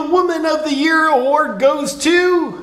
the Woman of the Year award goes to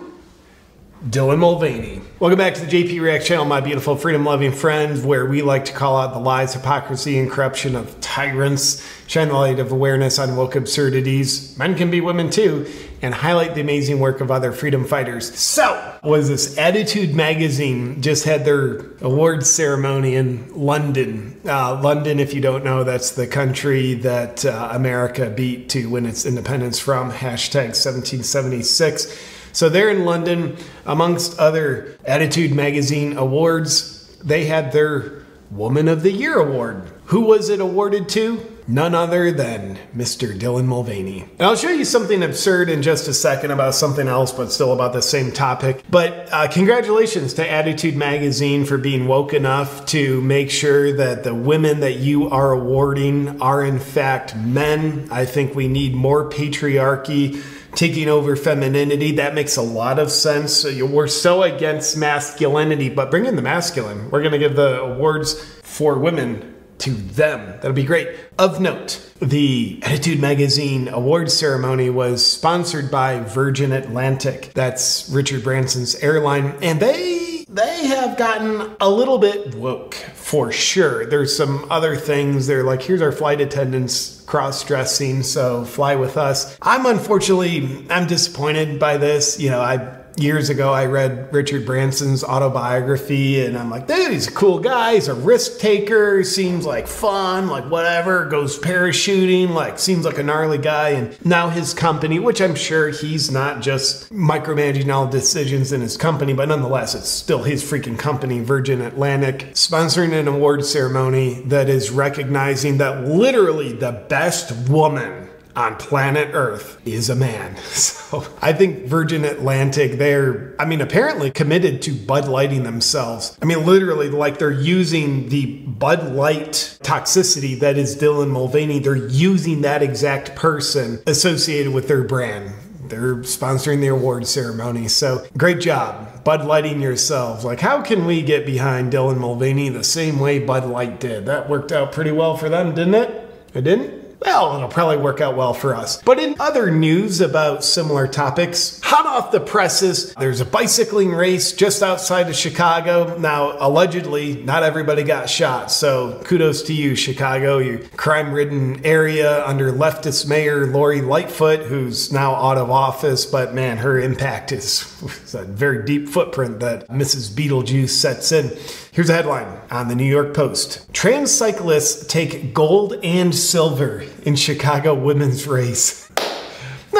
Dylan Mulvaney. Welcome back to the JP React channel, my beautiful freedom loving friends, where we like to call out the lies, hypocrisy, and corruption of tyrants, shine the light of awareness on woke absurdities, men can be women too, and highlight the amazing work of other freedom fighters. So, was this Attitude Magazine just had their awards ceremony in London. Uh, London, if you don't know, that's the country that uh, America beat to win its independence from, hashtag 1776. So they're in London, amongst other Attitude Magazine awards. They had their Woman of the Year award. Who was it awarded to? None other than Mr. Dylan Mulvaney. And I'll show you something absurd in just a second about something else, but still about the same topic. But uh, congratulations to Attitude Magazine for being woke enough to make sure that the women that you are awarding are in fact men. I think we need more patriarchy taking over femininity. That makes a lot of sense. We're so against masculinity, but bring in the masculine. We're going to give the awards for women to them. That'll be great. Of note, the Attitude Magazine awards ceremony was sponsored by Virgin Atlantic. That's Richard Branson's airline, and they they have gotten a little bit woke for sure. There's some other things. They're like, here's our flight attendants cross dressing, so fly with us. I'm unfortunately, I'm disappointed by this. You know, I years ago, I read Richard Branson's autobiography, and I'm like, dude, he's a cool guy. He's a risk taker. Seems like fun, like whatever. Goes parachuting, like seems like a gnarly guy. And now his company, which I'm sure he's not just micromanaging all decisions in his company, but nonetheless, it's still his freaking company, Virgin Atlantic, sponsoring an award ceremony that is recognizing that literally the best woman on planet Earth is a man. So I think Virgin Atlantic, they're, I mean, apparently committed to Bud Lighting themselves. I mean, literally, like they're using the Bud Light toxicity that is Dylan Mulvaney, they're using that exact person associated with their brand. They're sponsoring the award ceremony. So great job. Bud Lighting yourselves. Like, how can we get behind Dylan Mulvaney the same way Bud Light did? That worked out pretty well for them, didn't it? It didn't? Well, it'll probably work out well for us. But in other news about similar topics, hot off the presses, there's a bicycling race just outside of Chicago. Now, allegedly, not everybody got shot. So kudos to you, Chicago, your crime ridden area under leftist mayor Lori Lightfoot, who's now out of office. But man, her impact is, is a very deep footprint that Mrs. Beetlejuice sets in. Here's a headline on the New York Post. Trans cyclists take gold and silver in Chicago women's race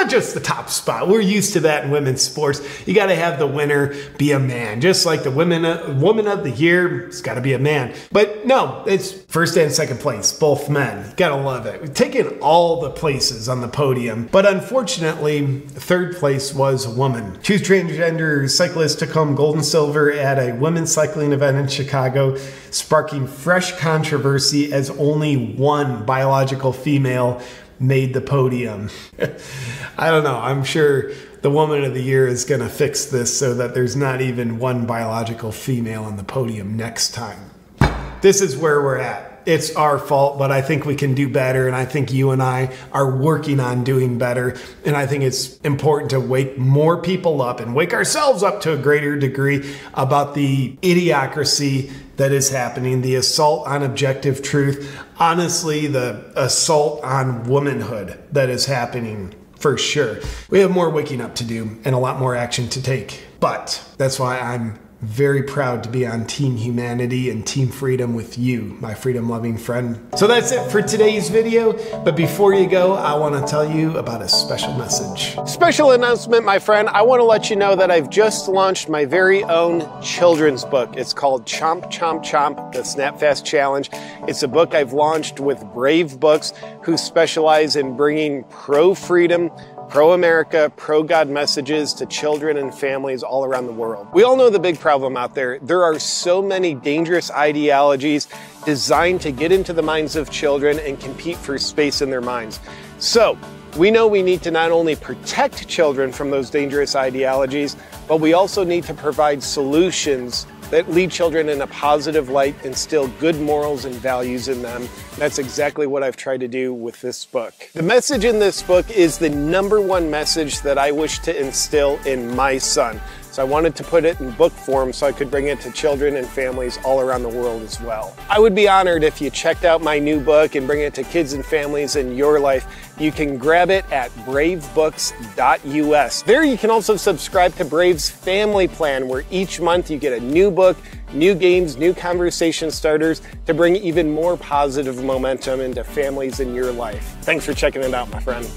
just the top spot. We're used to that in women's sports. You got to have the winner be a man, just like the women uh, woman of the year. It's got to be a man. But no, it's first and second place, both men. Gotta love it. We've taken all the places on the podium, but unfortunately, third place was a woman. Two transgender cyclists took home gold and silver at a women's cycling event in Chicago, sparking fresh controversy as only one biological female made the podium. I don't know. I'm sure the woman of the year is going to fix this so that there's not even one biological female on the podium next time. This is where we're at. It's our fault, but I think we can do better. And I think you and I are working on doing better. And I think it's important to wake more people up and wake ourselves up to a greater degree about the idiocracy that is happening, the assault on objective truth, honestly, the assault on womanhood that is happening for sure. We have more waking up to do and a lot more action to take. But that's why I'm very proud to be on Team Humanity and Team Freedom with you, my freedom loving friend. So that's it for today's video. But before you go, I want to tell you about a special message. Special announcement, my friend. I want to let you know that I've just launched my very own children's book. It's called Chomp Chomp Chomp, the Snapfast Challenge. It's a book I've launched with Brave Books, who specialize in bringing pro freedom pro America, pro God messages to children and families all around the world. We all know the big problem out there. There are so many dangerous ideologies designed to get into the minds of children and compete for space in their minds. So, we know we need to not only protect children from those dangerous ideologies, but we also need to provide solutions that lead children in a positive light, instill good morals and values in them. That's exactly what I've tried to do with this book. The message in this book is the number one message that I wish to instill in my son. So I wanted to put it in book form so I could bring it to children and families all around the world as well. I would be honored if you checked out my new book and bring it to kids and families in your life. You can grab it at bravebooks.us. There you can also subscribe to Brave's Family Plan where each month you get a new book, new games, new conversation starters to bring even more positive momentum into families in your life. Thanks for checking it out, my friend.